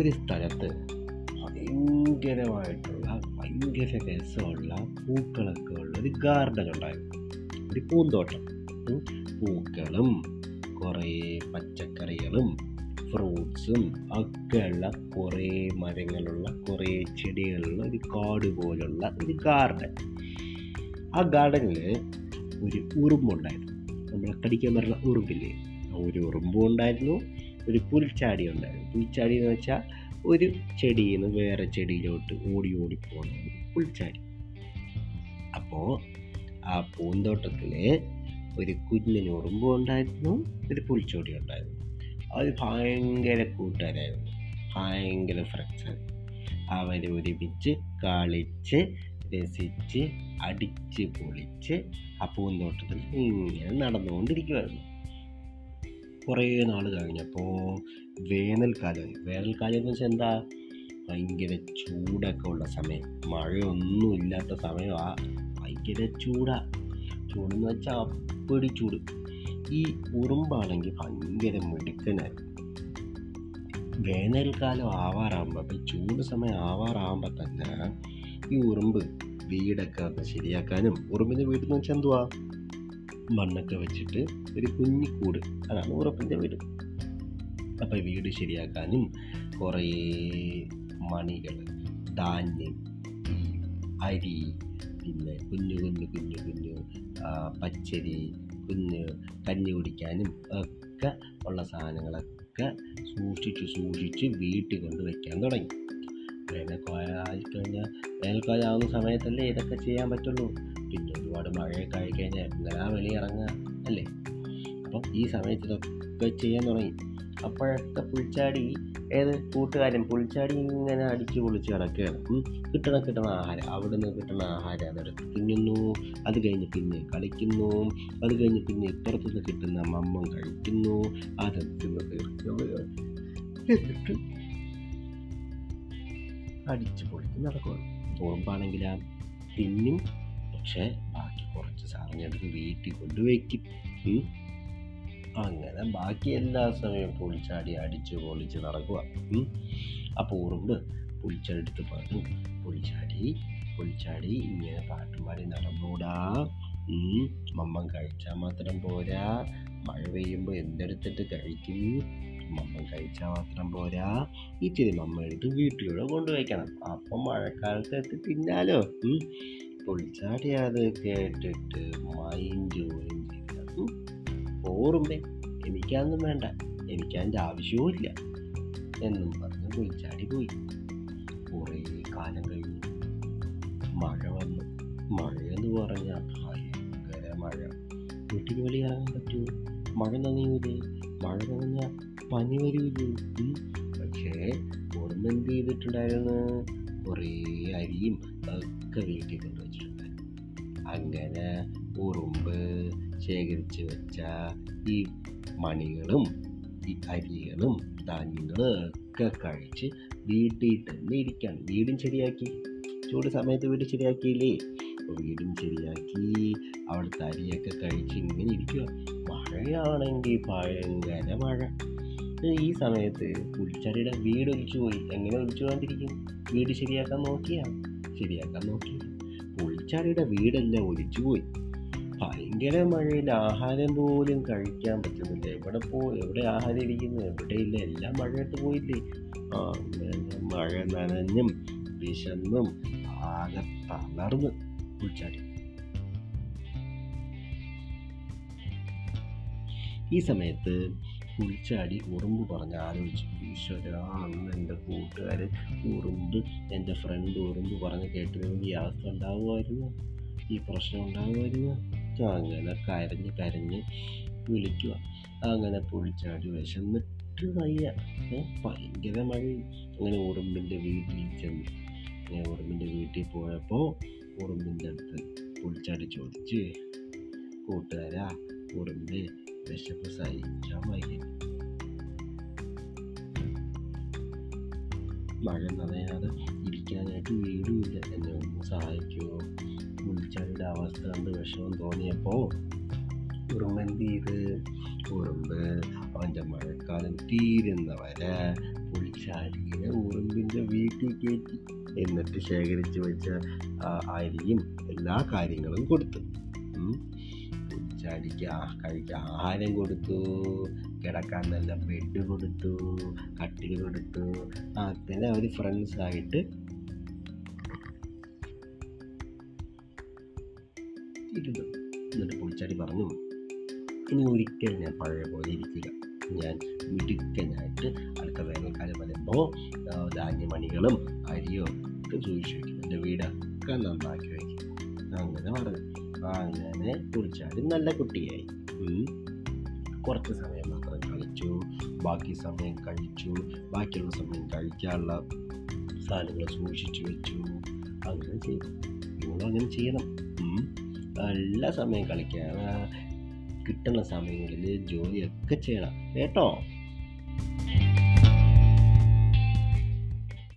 ഒരു സ്ഥലത്ത് ഭയങ്കരമായിട്ടുള്ള ഭയങ്കര രസമുള്ള പൂക്കളൊക്കെ ഉള്ള ഒരു ഗാർഡൻ ഉണ്ടായിരുന്നു. ഒരു പൂന്തോട്ടം. പൂക്കളും കുറേ പച്ചക്കറികളും ഫ്രൂട്ട്സും ഒക്കെയുള്ള കുറേ മരങ്ങളുള്ള കുറേ ചെടികളുള്ള ഒരു കാട് പോലുള്ള ഒരു ഗാർഡൻ. ആ ഗാർഡനിൽ ഒരു ഉറുമ്പുണ്ടായിരുന്നു. നമ്മളെ കടിക്കാൻ പറഞ്ഞ ഉറുമ്പില്ലേ? ഒരു ഉറുമ്പും ഉണ്ടായിരുന്നു. ഒരു പുൽച്ചാടി ഉണ്ടായിരുന്നു. പുൽച്ചാടി എന്ന് വെച്ചാൽ ഒരു ചെടിയിൽ നിന്ന് വേറെ ചെടിയിലോട്ട് ഓടി ഓടി പോകുന്ന ഒരു പുൽച്ചാടി അപ്പോൾ ആ പൂന്തോട്ടത്തിൽ ഒരു കുഞ്ഞിന് ഉറുമ്പും ഉണ്ടായിരുന്നു ഒരു പുൽച്ചോടി ഉണ്ടായിരുന്നു. അത് ഭയങ്കര കൂട്ടുകാരായിരുന്നു ഭയങ്കര ഫ്രണ്ട്സ് അവർ ഒരുമിച്ച് കളിച്ച് രസിച്ച് അടിച്ച് പൊളിച്ച് ആ പൂന്തോട്ടത്തിൽ ഇങ്ങനെ നടന്നുകൊണ്ടിരിക്കുമായിരുന്നു കുറേ നാൾ കഴിഞ്ഞപ്പോൾ വേനൽക്കാലമായി വേനൽക്കാലം. എന്ന് വെച്ചാൽ എന്താ? ഭയങ്കര ചൂടൊക്കെ ഉള്ള സമയം. മഴയൊന്നും ഇല്ലാത്ത സമയമാണ് ഭയങ്കര ചൂടാ. ചൂടെന്ന് വെച്ചാൽ അപ്പടി ചൂട്. ഈ ഉറുമ്പാണെങ്കിൽ ഭയങ്കര മിടുക്കനായിരുന്നു വേനൽക്കാലം ആവാറാകുമ്പോൾ അപ്പം ചൂട് സമയം ആവാറാകുമ്പോൾ തന്നെ ഈ ഉറുമ്പ് വീടൊക്കെ ഒന്ന് ശരിയാക്കാനും ഉറുമ്പിന്റെ വീട് എന്ന് വെച്ചാൽ എന്തുവാ? മണ്ണൊക്കെ വെച്ചിട്ട് ഒരു കുഞ്ഞിക്കൂട് അതാണ് ഉറപ്പിന്റെ വീട്. അപ്പോൾ വീട് ശരിയാക്കാനും കുറേ മണികൾ ധാന്യം അരി പിന്നെ കുഞ്ഞു കുഞ്ഞു കുഞ്ഞു കുഞ്ഞു പച്ചരി കുഞ്ഞ് കഞ്ഞി കുടിക്കാനും ഒക്കെ ഉള്ള സാധനങ്ങളൊക്കെ സൂക്ഷിച്ച് സൂക്ഷിച്ച് വീട്ടിൽ കൊണ്ട് വയ്ക്കാൻ തുടങ്ങി. വേനൽക്കാലം ആയിക്കഴിഞ്ഞാൽ വേനൽക്കാലം സമയത്തല്ലേ ഇതൊക്കെ ചെയ്യാൻ പറ്റുള്ളൂ. പിന്നെ ഒരുപാട് മഴയൊക്കെ ആയിക്കഴിഞ്ഞാൽ എങ്ങനെയാ വെളിയിറങ്ങുക അല്ലേ? അപ്പം ഈ സമയത്ത് ഇതൊക്കെ ചെയ്യാൻ തുടങ്ങി. അപ്പോഴൊക്കെ പുൽച്ചാടി ഏത് കൂട്ടുകാരൻ പുൽച്ചാടി ഇങ്ങനെ അടിച്ച് പൊളിച്ച് കിടക്കുകയാണ്. കിട്ടണ കിട്ടണ ആഹാരം അവിടെ നിന്ന് കിട്ടണ ആഹാരം അതെടുത്ത് തിന്നുന്നു അത് കഴിഞ്ഞ് പിന്നെ കളിക്കുന്നു അത് കഴിഞ്ഞ് പിന്നെ ഇപ്പുറത്തുനിന്ന് കിട്ടുന്ന മമ്മം കഴിക്കുന്നു അത് തിന്ന് തീർക്കുന്നു എന്നിട്ട് അടിച്ച് പൊളിച്ച് നടക്കുക ഉറുമ്പാണെങ്കിൽ തിന്നും പക്ഷേ ബാക്കി സാധനം എടുത്ത് വീട്ടിൽ കൊണ്ട് വയ്ക്കും ഉം. അങ്ങനെ ബാക്കി എല്ലാ സമയവും പൊളിച്ചാടി അടിച്ച് പൊളിച്ച് നടക്കുക. അപ്പോൾ ഉറുമ്പ് പൊളിച്ചെടുത്ത് പറഞ്ഞു പൊളിച്ചാടി പൊളിച്ചാടി ഇങ്ങനെ പാട്ടും പാടി നടന്നൂടാ. ഉം. മമ്മം കഴിച്ചാൽ മാത്രം പോരാ. മഴ പെയ്യുമ്പോൾ എന്തെടുത്തിട്ട് കഴിക്കും? മമ്മം കഴിച്ചാൽ മാത്രം പോരാ. ഇച്ചിരി മമ്മ എടുത്ത് വീട്ടിലൂടെ കൊണ്ടുവയ്ക്കണം. അപ്പം മഴക്കാലത്ത് എത്തി തിന്നാലോ ഉം. പുളിച്ചാടി കേട്ടിട്ട് മൈൻഡ് ചെയ്തില്ല ഉം. ഓറുമ്പേ വേണ്ട എനിക്കതിന്റെ ആവശ്യവും ഇല്ല എന്നും പറഞ്ഞ് പുളിച്ചാടി പോയി കുറേ കാലം കഴിഞ്ഞു മഴ വന്നു മഴയെന്ന് പറഞ്ഞാൽ ഭയങ്കര മഴ വീട്ടിൽ വെളി ഇറങ്ങാൻ പറ്റുമോ മഴ നനയൂലേ മഴ നനഞ്ഞാൽ പനി വരൂലേ. പക്ഷേ ഓർമ്മ എന്ത് ചെയ്തിട്ടുണ്ടായിരുന്നു കുറേ അരിയും ഒക്കെ വീട്ടിൽ കൊണ്ടുവച്ചിട്ടുണ്ടായിരുന്നു അങ്ങനെ ഉറുമ്പ് ശേഖരിച്ച് വെച്ച ഈ മണികളും ഈ അരികളും ധാന്യങ്ങളും ഒക്കെ കഴിച്ച് വീട്ടിൽ തന്നെ ഇരിക്കാൻ വീടും ശരിയാക്കി. ചൂട് സമയത്ത് വീട് ശരിയാക്കിയില്ലേ? വീടും ശരിയാക്കി. അവിടുത്തെ അരിയൊക്കെ കഴിച്ച് ഇങ്ങനെ ഇരിക്കുക മഴയാണെങ്കിൽ ഭയങ്കര മഴ. ഈ സമയത്ത് പുൽച്ചടിയുടെ വീട് ഒലിച്ചു പോയി. എങ്ങനെ ഒലിച്ചു പോകാണ്ടിരിക്കും? വീട് ശരിയാക്കാൻ നോക്കിയാ? ശരിയാക്കാൻ നോക്കി പുൽച്ചാടിയുടെ വീടെല്ലാം ഒലിച്ചു പോയി ഭയങ്കര മഴയിൽ ആഹാരം പോലും കഴിക്കാൻ പറ്റുന്നില്ല. എവിടെ പോ എവിടെ ആഹാരം ഇരിക്കുന്നു? എവിടെയില്ല. എല്ലാം മഴയത്ത് പോയില്ലേ? ആ മഴ നനഞ്ഞും വിശന്നും ആകെ തളർന്ന് പുൽച്ചാടി ഈ സമയത്ത് പുൽച്ചാടി ഉറുമ്പ് പറഞ്ഞ് ആലോചിച്ചു ഈശ്വര അന്ന് എന്റെ കൂട്ടുകാർ ഉറുമ്പ് എന്റെ ഫ്രണ്ട് ഉറുമ്പ് പറഞ്ഞ് കേട്ടിരുന്നെങ്കിൽ ഈ അവസ്ഥ ഉണ്ടാകുമായിരുന്നു ഈ പ്രശ്നം ഉണ്ടാകുമായിരുന്നു അങ്ങനെ കരഞ്ഞ് കരഞ്ഞ് വിളിക്കുക അങ്ങനെ പുളിച്ചാടി വിശന്നിട്ട് വയ്യ. ഭയങ്കര മഴയും. അങ്ങനെ ഉറുമ്പിന്റെ വീട്ടിൽ ചെന്നു അങ്ങനെ ഉറുമ്പിന്റെ വീട്ടിൽ പോയപ്പോൾ ഉറുമ്പിന്റെ അടുത്ത് പുളിച്ചാടി ചോദിച്ച് കൂട്ടുകാരാ ഉറുമ്പ് വിശപ്പ് സഹിക്കാൻ വയ്യ. മഴ നനയാതെ ഇരിക്കാനായിട്ട് വീടുമില്ല. എന്നെ ഒന്ന് സഹായിക്കുമോ? മുടിച്ചാലിന്റെ അവസ്ഥ കണ്ട് വിഷമം തോന്നിയപ്പോൾ ഉറുമ്പ് എന്ത് ചെയ്ത് ഉറുമ്പ് അവന്റെ മഴക്കാലം തീരുന്നവരെ പുളിച്ചാടിയെ ഉറുമ്പിന്റെ വീട്ടിൽ കയറ്റി എന്നിട്ട് ശേഖരിച്ച് വെച്ച അരിയും എല്ലാ കാര്യങ്ങളും കൊടുത്തു. ഉം. കഴിക്കുക ആഹാരം കൊടുത്തു കിടക്കാൻ നല്ല ബെഡ് കൊടുത്തു കട്ടിൽ കൊടുത്തു. അങ്ങനെ അവർ ഫ്രണ്ട്സായിട്ട് ഇരുന്നു. എന്നിട്ട് പുളിച്ചാടി പറഞ്ഞു. ഇനി ഒരിക്കൽ ഞാൻ പഴയ പോലെ ഇരിക്കില്ല. ഞാൻ മിടുക്കനായിട്ട് അടുത്ത വേനൽക്കാലം വരുമ്പോൾ ധാന്യമണികളും അരിയോ ഒക്കെ സൂക്ഷിച്ച് വയ്ക്കും എന്റെ വീടൊക്കെ നന്നാക്കി വയ്ക്കും. അങ്ങനെ പറഞ്ഞു. അങ്ങനെ പുളിച്ചാടി നല്ല കുട്ടിയായി. കുറച്ച് സമയം മാത്രം കളിച്ചു ബാക്കി സമയം കഴിച്ചു ബാക്കിയുള്ള സമയം കഴിക്കാനുള്ള സാധനങ്ങൾ സൂക്ഷിച്ചു വെച്ചു. അങ്ങനെ ചെയ്തു. നിങ്ങൾ അങ്ങനെ ചെയ്യണം. നല്ല സമയം കളിക്കുക കിട്ടുന്ന സമയങ്ങളിൽ ജോലിയൊക്കെ ചെയ്യണം. കേട്ടോ?